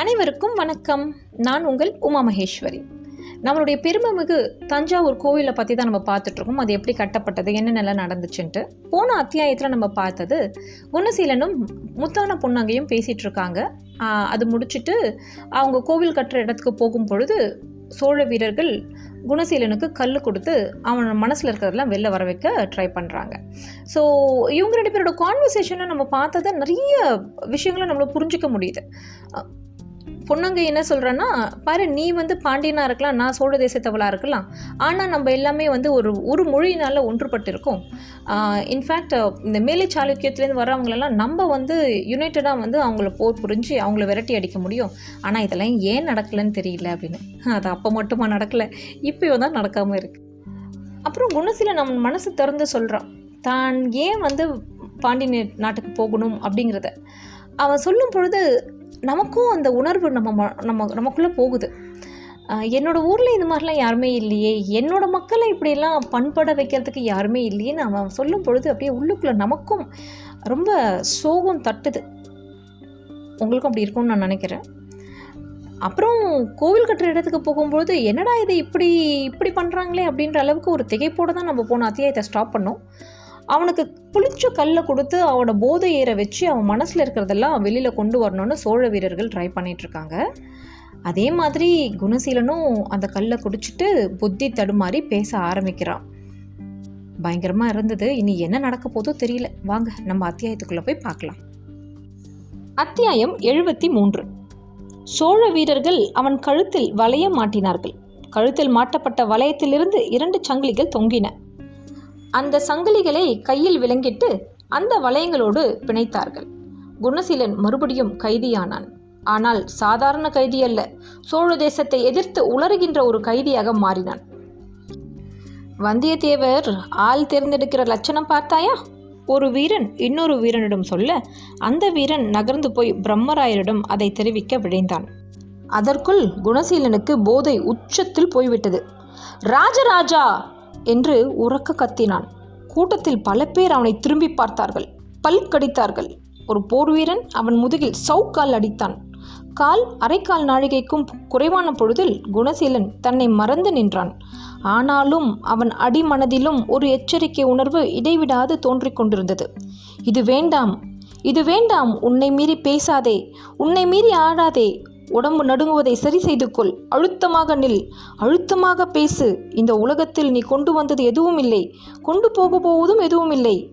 அனைவருக்கும் வணக்கம். நான் உங்கள் உமா மகேஸ்வரி. நம்மளுடைய பெருமைமிகு தஞ்சாவூர் கோவிலை பற்றி தான் நம்ம பார்த்துட்ருக்கோம் அது எப்படி கட்டப்பட்டது என்னென்னலாம் நடந்துச்சுன்ட்டு. போன அத்தியாயத்தில் நம்ம பார்த்தது குணசீலனும் முத்தான பொன்னாங்கையும் பேசிகிட்டு இருக்காங்க. அது முடிச்சுட்டு அவங்க கோவில் கட்டுற இடத்துக்கு போகும் பொழுது சோழ வீரர்கள் குணசீலனுக்கு கல் கொடுத்து அவன் மனசில் இருக்கிறதெல்லாம் வெளில வர வைக்க ட்ரை பண்ணுறாங்க ஸோ இவங்க ரெண்டு பேரோட கான்வர்சேஷனை நம்ம பார்த்ததை நிறைய விஷயங்களை நம்மள புரிஞ்சிக்க முடியுது. பொண்ணுங்க என்ன சொல்கிறேன்னா பாரு நீ வந்து பாண்டியனாக இருக்கலாம் நான் சோழ தேசத்தவளாக இருக்கலாம். ஆனால் நம்ம எல்லாமே வந்து ஒரு ஒரு மொழியினால் ஒன்றுபட்டிருக்கோம். இன்ஃபேக்ட் இந்த மேலை சாளுக்கியத்துலேருந்து வர்றவங்களெல்லாம் நம்ம வந்து யுனைட்டடாக வந்து அவங்கள போர் புரிஞ்சு அவங்கள விரட்டி அடிக்க முடியும். ஆனால் இதெல்லாம் ஏன் நடக்கலைன்னு தெரியல அப்படின்னு. அது அப்போ மட்டுமா நடக்கலை இப்போ தான் நடக்காமல் இருக்குது அப்புறம் குணசீல நம்ம மனசு திறந்து சொல்கிறான் தான் ஏன் வந்து பாண்டி நாட்டுக்கு போகணும்? அப்படிங்கிறத. அவன் சொல்லும் பொழுது நமக்கும் அந்த உணர்வு நம்ம ம- நம்ம நமக்குள்ளே போகுது. என்னோடய என்னோட ஊரில் இது மாதிரிலாம் யாருமே இல்லையே. என்னோட மக்களை இப்படியெல்லாம் பண்பட வைக்கிறதுக்கு யாருமே இல்லையேன்னு அவன் சொல்லும் பொழுது அப்படியே உள்ளுக்குள்ளே நமக்கும் ரொம்ப சோகம் தட்டுது. உங்களுக்கும் அப்படி இருக்கும்னு நான் நினைக்கிறேன். அப்புறம் கோவில் கட்டுற இடத்துக்கு போகும்பொழுது என்னடா இது இப்படி இப்படி பண்ணுறாங்களே அப்படின்ற அளவுக்கு ஒரு திகைப்போடு தான் நம்ம போன அத்தியாயத்தை ஸ்டாப் பண்ணோம். அவனுக்கு புளிச்ச கல்லை கொடுத்து அவனோட போதை ஏற வச்சு அவன் மனசில் இருக்கிறதெல்லாம் வெளியில் கொண்டு வரணும்னு சோழ வீரர்கள் ட்ரை பண்ணிகிட்ருக்காங்க அதே மாதிரி குணசீலனும் அந்த கல்லை குடிச்சிட்டு புத்தி தடுமாறி பேச ஆரம்பிக்கிறான். பயங்கரமாக இருந்தது. இனி என்ன நடக்க போதோ தெரியல. வாங்க நம்ம அத்தியாயத்துக்குள்ளே போய் பார்க்கலாம். அத்தியாயம் எழுபத்தி மூன்று. சோழ வீரர்கள் அவன் கழுத்தில் வளையம் மாட்டினார்கள். கழுத்தில் மாட்டப்பட்ட வளையத்திலிருந்து இரண்டு சங்கிலிகள் தொங்கின. அந்த சங்கிலிகளை கையில் விளங்கிட்டு அந்த வளையங்களோடு பிணைத்தார்கள். குணசீலன் மறுபடியும் கைதியானான். ஆனால் சாதாரண கைதி அல்ல சோழ தேசத்தை எதிர்த்து உளறுகின்ற ஒரு கைதியாக மாறினான். வந்தியத்தேவர் ஆள் தேர்ந்தெடுக்கிற லட்சணம் பார்த்தாயா? ஒரு வீரன் இன்னொரு வீரனிடம் சொல்ல அந்த வீரன் நகர்ந்து போய் பிரம்மராயரிடம் அதை தெரிவிக்க விழைந்தான். அதற்குள் குணசீலனுக்கு போதை உச்சத்தில் போய்விட்டது. ராஜராஜா! என்று உறக்க கத்தினான். கூட்டத்தில் பல பேர் அவனை திரும்பி பார்த்தார்கள். பல் கடித்தார்கள். ஒரு போர் வீரன் அவன் முதுகில் சவுக்கால் அடித்தான். கால் அரைக்கால் நாழிகைக்கும் குறைவான பொழுதில் குணசீலன் தன்னை மறந்து நின்றான். ஆனாலும் அவன் அடிமனதிலும் ஒரு எச்சரிக்கை உணர்வு இடைவிடாது தோன்றிக் கொண்டிருந்தது. இது வேண்டாம். இது வேண்டாம். உன்னை மீறி பேசாதே. உன்னை மீறி ஆடாதே. உடம்பு நடுங்குவதை சரி செய்து கொள் அழுத்தமாக நில். அழுத்தமாக பேசு. இந்த உலகத்தில் நீ கொண்டு வந்தது எதுவும் இல்லை. கொண்டு போக போவதும் எதுவும் இல்லை.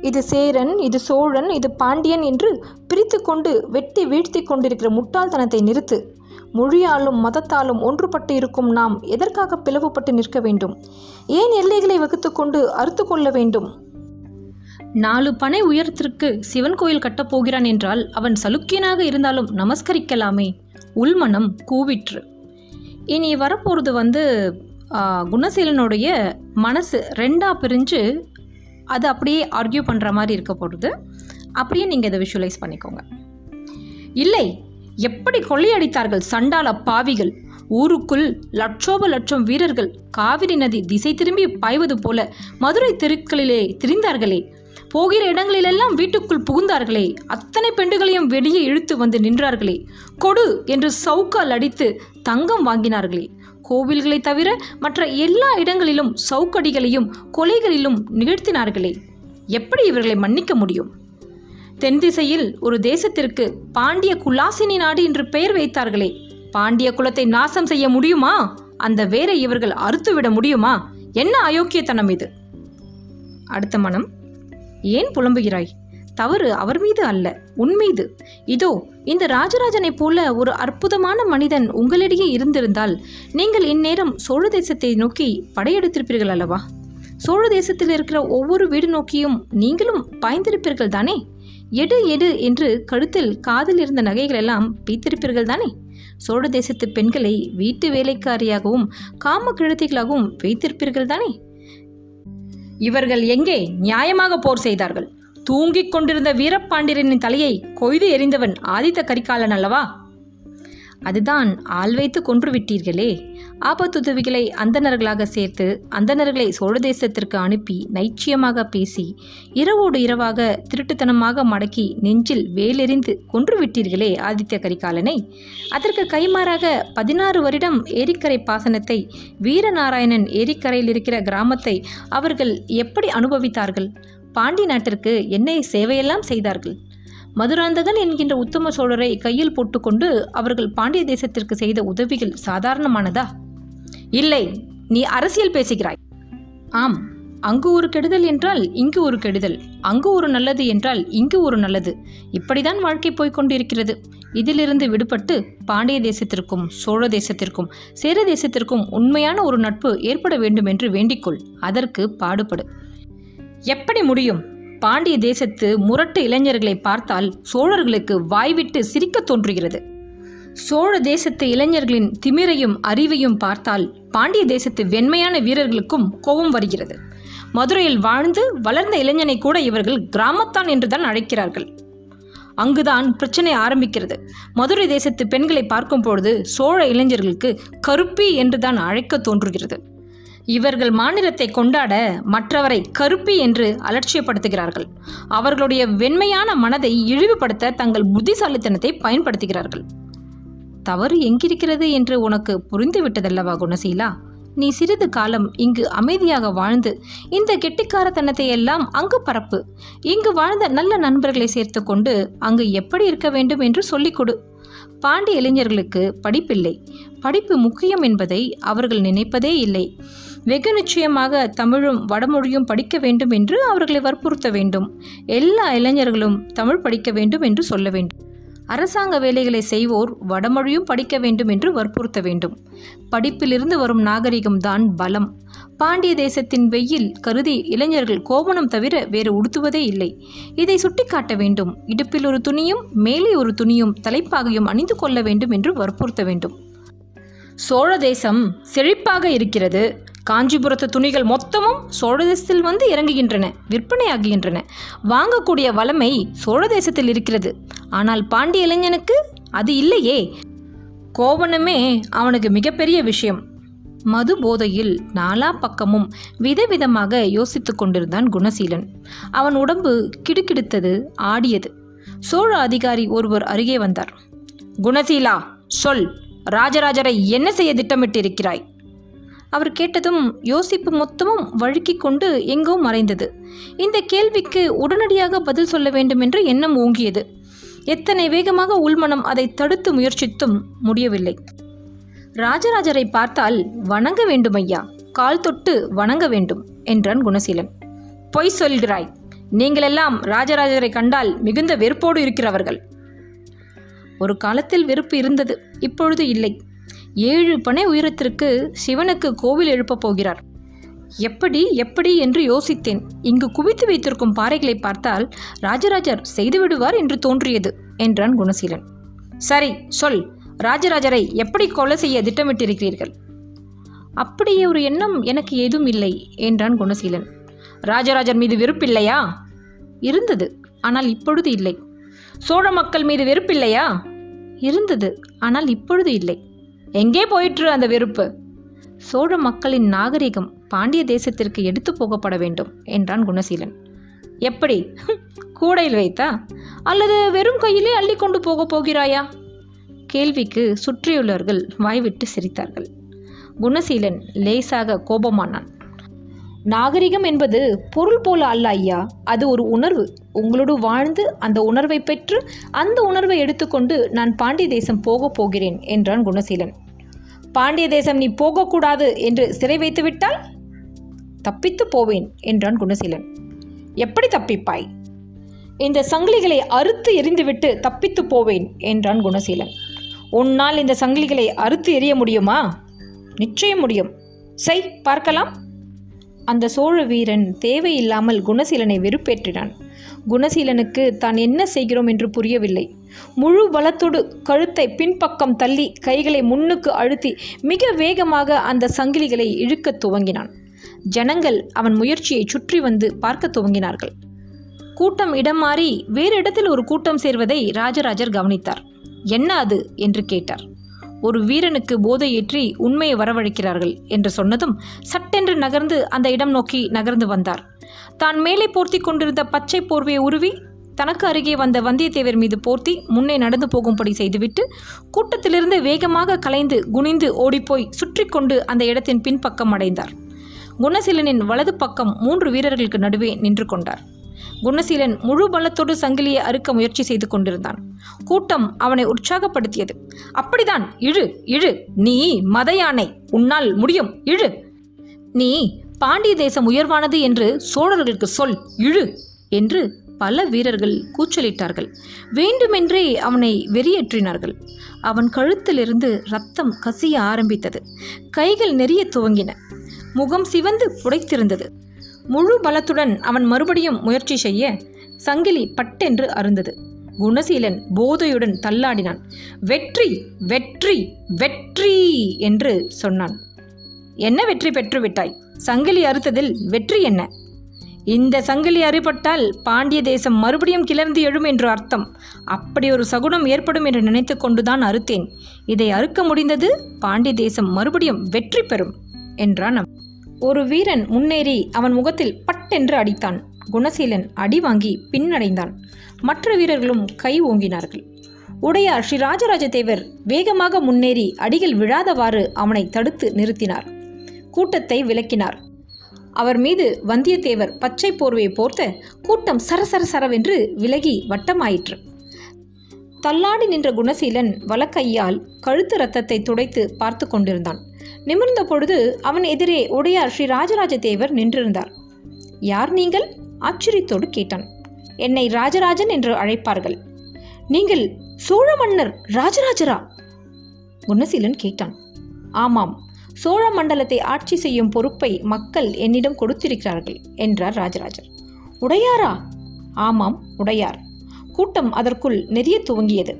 இது சேரன் இது சோழன் இது பாண்டியன் என்று பிரித்து கொண்டு வெட்டி வீழ்த்தி கொண்டிருக்கிற முட்டாள்தனத்தை நிறுத்து. மொழியாலும் மதத்தாலும் ஒன்றுபட்டு இருக்கும் நாம் எதற்காக பிளவுபட்டு நிற்க வேண்டும்? ஏன் எல்லைகளை வகுத்து கொண்டு அறுத்து கொள்ள வேண்டும்? நாலு பனை உயரத்திற்கு சிவன் கோயில் கட்டப் போகிறான் என்றால் அவன் சலுக்கியனாக இருந்தாலும் நமஸ்கரிக்கலாமே. உள்மனம் கூவிற்று. இனி வரப்போகிறது வந்து குணசீலனுடைய மனசு ரெண்டாக பிரிஞ்சு அது அப்படியே ஆர்கியூ பண்ணுற மாதிரி இருக்க போகிறது அப்படியே நீங்கள் இதை விஷுவலைஸ் பண்ணிக்கோங்க. இல்லை எப்படி கொள்ளையடித்தார்கள் சண்டால பாவிகள்? ஊருக்குள் லட்சோப லட்சம் வீரர்கள் காவிரி நதி திசை திரும்பி பாய்வது போல மதுரை தெருக்களிலே திரிந்தார்களே. போகிற இடங்களிலெல்லாம் வீட்டுக்குள் புகுந்தார்களே. அத்தனை பெண்டுகளையும் வெளியே இழுத்து வந்து நின்றார்களே. கொடு என்று சவுக்கால் அடித்து தங்கம் வாங்கினார்களே. கோவில்களை தவிர மற்ற எல்லா இடங்களிலும் சவுக்கடிகளையும் கொலைகளிலும் நிகழ்த்தினார்களே. எப்படி இவர்களை மன்னிக்க முடியும்? தென் திசையில் ஒரு தேசத்திற்கு பாண்டிய குலாசினி நாடு என்று பெயர் வைத்தார்களே. பாண்டிய குலத்தை நாசம் செய்ய முடியுமா? அந்த வேரை இவர்கள் அறுத்துவிட முடியுமா? என்ன அயோக்கியத்தனம் இது? அடுத்த மனம். ஏன் புலம்புகிறாய்? தவறு அவர் மீது அல்ல உன் மீது. இதோ இந்த ராஜராஜனைப் போல ஒரு அற்புதமான மனிதன் உங்களிடையே இருந்திருந்தால் நீங்கள் இந்நேரம் சோழ தேசத்தை நோக்கி படையெடுத்திருப்பீர்கள் அல்லவா? சோழ தேசத்தில் இருக்கிற ஒவ்வொரு வீடு நோக்கியும் நீங்களும் பாய்ந்திருப்பீர்கள் தானே? எடு எடு என்று கழுத்தில் காதில் இருந்த நகைகள் எல்லாம் வைத்திருப்பீர்கள் தானே? சோழ தேசத்து பெண்களை வீட்டு வேலைக்காரியாகவும் காம கிழத்திகளாகவும் வைத்திருப்பீர்கள் தானே? இவர்கள் எங்கே நியாயமாக போர் செய்தார்கள்? தூங்கிக் கொண்டிருந்த வீரபாண்டியனின் தலையை கொய்து எறிந்தவன் ஆதித்த கரிகாலன் அல்லவா? அதுதான் ஆள் வைத்து கொன்று விட்டீர்களே. ஆபத்துதவிகளை அந்தணர்களாக சேர்த்து அந்தணர்களை சோழ தேசத்திற்கு அனுப்பி நைச்சியமாக பேசி இரவோடு இரவாக திருட்டுத்தனமாக மடக்கி நெஞ்சில் வேலெறிந்து கொன்று விட்டீர்களே ஆதித்ய கரிகாலனை. அதற்கு கைமாறாக பதினாறு வருடம் ஏரிக்கரை பாசனத்தை வீரநாராயணன் ஏரிக்கரையில் இருக்கிற கிராமத்தை அவர்கள் எப்படி அனுபவித்தார்கள்? பாண்டி நாட்டிற்கு என்ன சேவையெல்லாம் செய்தார்கள்? மதுராந்தகன் என்கின்ற உத்தம சோழரை கையில் போட்டுக்கொண்டு அவர்கள் பாண்டிய தேசத்திற்கு செய்த உதவிகள் சாதாரணமானதா? இல்லை நீ அரசியல் பேசுகிறாய். ஆம் அங்கு ஒரு கெடுதல் என்றால் இங்கு ஒரு கெடுதல் அங்கு ஒரு நல்லது என்றால் இங்கு ஒரு நல்லது. இப்படிதான் வாழ்க்கை போய்கொண்டிருக்கிறது இதிலிருந்து விடுபட்டு பாண்டிய தேசத்திற்கும் சோழ தேசத்திற்கும் சேர தேசத்திற்கும் உண்மையான ஒரு நட்பு ஏற்பட வேண்டும் என்று வேண்டிக்கொள் அதற்கு பாடுபடு. எப்படி முடியும்? பாண்டிய தேசத்து முரட்டு இளைஞர்களை பார்த்தால் சோழர்களுக்கு வாய்விட்டு சிரிக்கத் தோன்றுகிறது. சோழ தேசத்து இளைஞர்களின் திமிரையும் அறிவையும் பார்த்தால் பாண்டிய தேசத்து வெண்மையான வீரர்களுக்கும் கோபம் வருகிறது. மதுரையில் வாழ்ந்து வளர்ந்த இளைஞனை கூட இவர்கள் கிராமத்தான் என்றுதான் அழைக்கிறார்கள். அங்குதான் பிரச்சனை ஆரம்பிக்கிறது. மதுரை தேசத்து பெண்களை பார்க்கும் பொழுது சோழ இளைஞர்களுக்கு கருப்பி என்றுதான் அழைக்க தோன்றுகிறது. இவர்கள் மாநிலத்தை கொண்டாட மற்றவரை கருப்பி என்று அலட்சியப்படுத்துகிறார்கள். அவர்களுடைய வெண்மையான மனதை இழிவுபடுத்த தங்கள் புத்திசாலித்தனத்தை பயன்படுத்துகிறார்கள். தவறு எங்கிருக்கிறது என்று உனக்கு புரிந்துவிட்டதல்லவா குணசீலா? நீ சிறிது காலம் இங்கு அமைதியாக வாழ்ந்து இந்த கெட்டிக்காரத்தனத்தை எல்லாம் அங்கு பரப்பு. இங்கு வாழ்ந்த நல்ல நண்பர்களை சேர்த்து கொண்டு அங்கு எப்படி இருக்க வேண்டும் என்று சொல்லிக் கொடு. பாண்டிய இளைஞர்களுக்கு படிப்பில்லை. படிப்பு முக்கியம் என்பதை அவர்கள் நினைப்பதே இல்லை. வெகு நிச்சயமாக தமிழும் வடமொழியும் படிக்க வேண்டும் என்று அவர்களை வற்புறுத்த வேண்டும். எல்லா இளைஞர்களும் தமிழ் படிக்க வேண்டும் என்று சொல்ல வேண்டும். அரசாங்க வேலைகளை செய்வோர் வடமொழியும் படிக்க வேண்டும் என்று வற்புறுத்த வேண்டும். படிப்பிலிருந்து வரும் நாகரிகம்தான் பலம். பாண்டிய தேசத்தின் வெயில் கருதி இளைஞர்கள் கோவணம் தவிர வேறு உடுத்துவதே இல்லை. இதை சுட்டிக்காட்ட வேண்டும். இடுப்பில் ஒரு துணியும் மேலே ஒரு துணியும் தலைப்பாகையும் அணிந்து கொள்ள வேண்டும் என்று வற்புறுத்த வேண்டும். சோழ தேசம் செழிப்பாக இருக்கிறது. காஞ்சிபுரத்து துணிகள் மொத்தமும் சோழ தேசத்தில் வந்து இறங்குகின்றன விற்பனையாகுகின்றன. வாங்கக்கூடிய வளமை சோழ தேசத்தில் இருக்கிறது. ஆனால் பாண்டிய இளைஞனுக்கு அது இல்லையே. கோவணமே அவனுக்கு மிகப்பெரிய விஷயம். மது போதையில் நாலா பக்கமும் விதவிதமாக யோசித்துக் கொண்டிருந்தான் குணசீலன். அவன் உடம்பு கிடுக்கிடுத்தது ஆடியது. சோழ அதிகாரி ஒருவர் அருகே வந்தார். குணசீலா சொல். ராஜராஜரை என்ன செய்ய திட்டமிட்டிருக்கிறாய்? அவர் கேட்டதும் யோசிப்பு மொத்தமும் வழுக்கிக் கொண்டு எங்கோ மறைந்தது. இந்த கேள்விக்கு உடனடியாக பதில் சொல்ல வேண்டும் என்ற எண்ணம் ஓங்கியது. எத்தனை வேகமாக உள்மனம் அதை தடுத்து முயற்சித்தும் முடியவில்லை. ராஜராஜரை பார்த்தால் வணங்க வேண்டும் ஐயா கால் தொட்டு வணங்க வேண்டும் என்றான் குணசீலன். பொய் சொல்கிறாய். நீங்களெல்லாம் ராஜராஜரை கண்டால் மிகுந்த வெறுப்போடு இருக்கிறவர்கள். ஒரு காலத்தில் வெறுப்பு இருந்தது இப்பொழுது இல்லை. ஏழு பனை உயரத்திற்கு சிவனுக்கு கோவில் எழுப்பப் போகிறார். எப்படி எப்படி? என்று யோசித்தேன். இங்கு குவித்து வைத்திருக்கும் பாறைகளை பார்த்தால் ராஜராஜர் செய்துவிடுவார் என்று தோன்றியது என்றான் குணசீலன். சரி சொல். ராஜராஜரை எப்படி கொலை செய்ய திட்டமிட்டிருக்கிறீர்கள்? அப்படியே ஒரு எண்ணம் எனக்கு ஏதும் இல்லை என்றான் குணசீலன். ராஜராஜர் மீது வெறுப்பில்லையா? இருந்தது ஆனால் இப்பொழுது இல்லை. சோழ மக்கள் மீது வெறுப்பில்லையா? இருந்தது ஆனால் இப்பொழுது இல்லை. எங்கே போயிற்று அந்த வெறுப்பு? சோழ மக்களின் நாகரிகம் பாண்டிய தேசத்திற்கு எடுத்து போகப்பட வேண்டும் என்றான் குணசீலன். எப்படி? கூடையில் வைத்தா? அல்லது வெறும் கையிலே அள்ளி கொண்டு போக போகிறாயா? கேள்விக்கு சுற்றியுள்ளவர்கள் வாய்விட்டு சிரித்தார்கள். குணசீலன் லேசாக கோபமானான். நாகரிகம் என்பது பொருள் போல அல்ல ஐயா அது ஒரு உணர்வு. உங்களோடு வாழ்ந்து அந்த உணர்வை பெற்று அந்த உணர்வை எடுத்துக்கொண்டு நான் பாண்டிய தேசம் போகப் போகிறேன் என்றான் குணசீலன். பாண்டிய தேசம் நீ போகக்கூடாது என்று சிறை வைத்து விட்டால் தப்பித்து போவேன் என்றான் குணசீலன். எப்படி தப்பிப்பாய்? இந்த சங்கிலிகளை அறுத்து எறிந்துவிட்டு தப்பித்து போவேன் என்றான் குணசீலன். உன்னால் இந்த சங்கிலிகளை அறுத்து எறிய முடியுமா? நிச்சயம் முடியும். செய் பார்க்கலாம். அந்த சோழ வீரன் தேவையில்லாமல் குணசீலனை வெறுப்பேற்றினான். குணசீலனுக்கு தான் என்ன செய்கிறோம் என்று புரியவில்லை. முழு பலத்தோடு கழுத்தை பின்பக்கம் தள்ளி கைகளை முன்னுக்கு அழுத்தி மிக வேகமாக அந்த சங்கிலிகளை இழுக்கத் துவங்கினான். ஜனங்கள் அவன் முயற்சியை சுற்றி வந்து பார்க்க துவங்கினார்கள். கூட்டம் இடம் மாறி வேறு இடத்தில் ஒரு கூட்டம் சேர்வதை ராஜராஜர் கவனித்தார். என்ன அது? என்று கேட்டார். ஒரு வீரனுக்கு போதையேற்றி உண்மையை வரவழைக்கிறார்கள் என்று சொன்னதும் சட்டென்று நகர்ந்து அந்த இடம் நோக்கி நகர்ந்து வந்தார். தான் மேலே போர்த்தி கொண்டிருந்த பச்சை போர்வையை உருவி தனக்கு அருகே வந்த வந்தியத்தேவர் மீது போர்த்தி முன்னே நடந்து போகும்படி செய்துவிட்டு கூட்டத்திலிருந்து வேகமாக கலைந்து குனிந்து ஓடிப்போய் சுற்றி கொண்டு அந்த இடத்தின் பின்பக்கம் அடைந்தார். குணசீலனின் வலது பக்கம் மூன்று வீரர்களுக்கு நடுவே நின்று கொண்டார். குணசீலன் முழு பலத்தோடு சங்கிலியை அறுக்க முயற்சி செய்து கொண்டிருந்தான். கூட்டம் அவனை உற்சாகப்படுத்தியது. அப்படிதான் இழு இழு நீ மத யானை உன்னால் முடியும் இழு நீ பாண்டிய தேசம் உயர்வானது என்று சோழர்களுக்கு சொல் இழு என்று பல வீரர்கள் கூச்சலிட்டார்கள். வேண்டுமென்றே அவனை வெறியேற்றினார்கள். அவன் கழுத்திலிருந்து ரத்தம் கசிய ஆரம்பித்தது. கைகள் நெறிய துவங்கின. முகம் சிவந்து புடைத்திருந்தது. முழு பலத்துடன் அவன் மறுபடியும் முயற்சி செய்ய சங்கிலி பட்டென்று அருந்தது. குணசீலன் போதையுடன் தள்ளாடினான். வெற்றி வெற்றி வெற்றி! என்று சொன்னான். என்ன வெற்றி பெற்று விட்டாய் சங்கிலி அறுத்ததில் வெற்றி என்ன? இந்த சங்கிலி அறுபட்டால் பாண்டிய தேசம் மறுபடியும் கிளர்ந்து எழும் என்று அர்த்தம். அப்படி ஒரு சகுனம் ஏற்படும் என்று நினைத்து கொண்டுதான் அறுத்தேன். இதை அறுக்க முடிந்தது பாண்டிய தேசம் மறுபடியும் வெற்றி பெறும் என்றான் ஒரு வீரன் முன்னேறி அவன் முகத்தில் பட்டென்று அடித்தான். குணசீலன் அடி வாங்கி பின்னடைந்தான். மற்ற வீரர்களும் கை ஓங்கினார்கள். உடையார் ஸ்ரீ ராஜராஜ தேவர் வேகமாக முன்னேறி அடிகள் விழாதவாறு அவனை தடுத்து நிறுத்தினார். கூட்டத்தை விலக்கினார் அவர் மீது வந்தியத்தேவர் பச்சை போர்வையை போர்த்த கூட்டம் சரசர சரவென்று விலகி வட்டமாயிற்று. தள்ளாடி நின்ற குணசீலன் வலக்கையால் கழுத்து ரத்தத்தை துடைத்து பார்த்து கொண்டிருந்தான். நிமிர்ந்த பொழுது அவன் எதிரே உடையார் ஸ்ரீ ராஜராஜ தேவர் நின்றிருந்தார். யார் நீங்கள்? ஆச்சரியத்தோடு கேட்டான். என்னை ராஜராஜன் என்று அழைப்பார்கள். நீங்கள் சோழ மன்னர் ராஜராஜரா? குணசீலன் கேட்டான். ஆமாம். சோழ மண்டலத்தை ஆட்சி செய்யும் பொறுப்பை மக்கள் என்னிடம் கொடுத்திருக்கிறார்கள் என்றார் ராஜராஜர். உடையாரா? ஆமாம் உடையார். கூட்டம் அதற்குள் நெறிய துவங்கியது.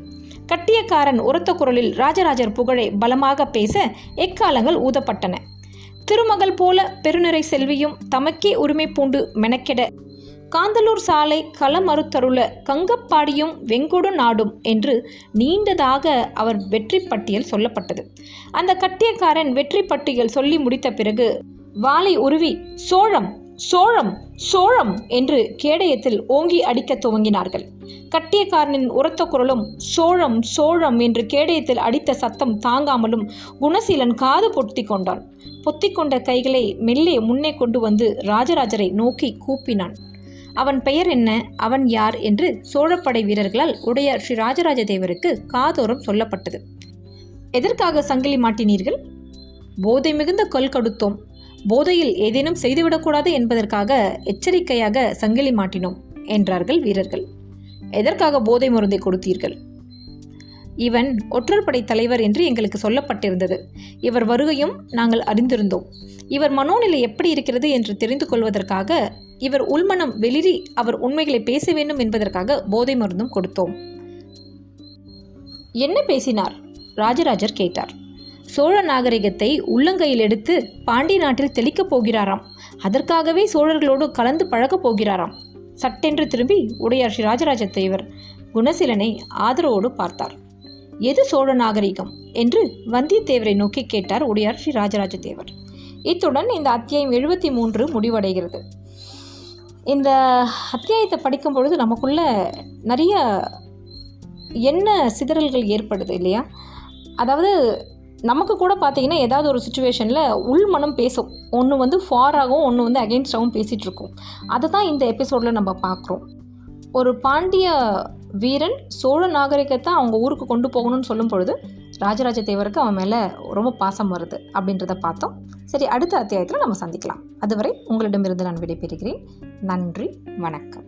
கட்டியக்காரன் உரத்த குரலில் ராஜராஜர் புகழை பலமாக பேச எக்காலங்கள் ஊதப்பட்டன. திருமகள் போல பெருநிறை செல்வியும் தமக்கே உரிமை பூண்டு மெனக்கெட காந்தலூர் சாலை களமறுத்தருள கங்கப்பாடியும் வெங்கொடு நாடும் என்று நீண்டதாக அவர் வெற்றி பட்டியல் சொல்லப்பட்டது. அந்த கட்டியக்காரன் வெற்றி பட்டியல் சொல்லி முடித்த பிறகு வாளை உருவி சோழம் சோழம் சோழம் என்று கேடயத்தில் ஓங்கி அடிக்கத் துவங்கினார்கள். கட்டியக்காரனின் உரத்த குரலும் சோழம் சோழம் என்று கேடயத்தில் அடித்த சத்தம் தாங்காமலும் குணசீலன் காது பொத்தி கொண்டான். பொத்திக்கொண்ட கைகளை மெல்லே முன்னே கொண்டு வந்து ராஜராஜரை நோக்கி கூப்பினான். அவன் பெயர் என்ன? அவன் யார்? என்று சோழப்படை வீரர்களால் உடைய ஸ்ரீ ராஜராஜ தேவருக்கு காதோரம் சொல்லப்பட்டது. எதற்காக சங்கிலி மாட்டினீர்கள்? போதை மிகுந்த கொல் கடுத்தோம். போதையில் ஏதேனும் செய்துவிடக்கூடாது என்பதற்காக எச்சரிக்கையாக சங்கிலி மாட்டினோம் என்றார்கள் வீரர்கள். எதற்காக போதை மருந்தை கொடுத்தீர்கள்? இவன் ஒற்றர்படை தலைவர் என்று எங்களுக்கு சொல்லப்பட்டிருந்தது. இவர் வருகையும் நாங்கள் அறிந்திருந்தோம். இவர் மனோநிலை எப்படி இருக்கிறது என்று தெரிந்து கொள்வதற்காக இவர் உள்மனம் வெளிரி அவர் உண்மைகளை பேச வேண்டும் என்பதற்காக போதை மருந்தும் கொடுத்தோம். என்ன பேசினார்? ராஜராஜர் கேட்டார். சோழ நாகரிகத்தை உள்ளங்கையில் எடுத்து பாண்டி நாட்டில் தெளிக்கப் போகிறாராம். அதற்காகவே சோழர்களோடு கலந்து பழகப் போகிறாராம். சட்டென்று திரும்பி உடையார் ஸ்ரீ ராஜராஜ தேவர் குணசீலனை ஆதரவோடு பார்த்தார். எது சோழ நாகரிகம் என்று வந்தியத்தேவரை நோக்கி கேட்டார் உடையார் ஸ்ரீ ராஜராஜ தேவர் இத்துடன் இந்த அத்தியாயம் எழுபத்தி மூன்று முடிவடைகிறது. இந்த அத்தியாயத்தை படிக்கும் பொழுது நமக்குள்ள நிறைய என்ன சிதறல்கள் ஏற்படுது இல்லையா? அதாவது நமக்கு கூட பார்த்தீங்கன்னா ஏதாவது ஒரு சுச்சுவேஷனில் உள்மனம் பேசும். ஒன்று வந்து ஃபாராகவும் ஒன்று வந்து அகெயின்ஸ்டாகவும் பேசிகிட்ருக்கும் அதை தான் இந்த எபிசோடில் நம்ம பார்க்குறோம். ஒரு பாண்டிய வீரன் சோழ நாகரிகத்தை அவங்க ஊருக்கு கொண்டு போகணும்னு சொல்லும் பொழுது ராஜராஜ தேவருக்கு அவன் மேலே ரொம்ப பாசம் வருது அப்படின்றத பார்த்தோம். சரி அடுத்த அத்தியாயத்தில் நம்ம சந்திக்கலாம். அதுவரை உங்களிடமிருந்து நான் விடைபெறுகிறேன். நன்றி வணக்கம்.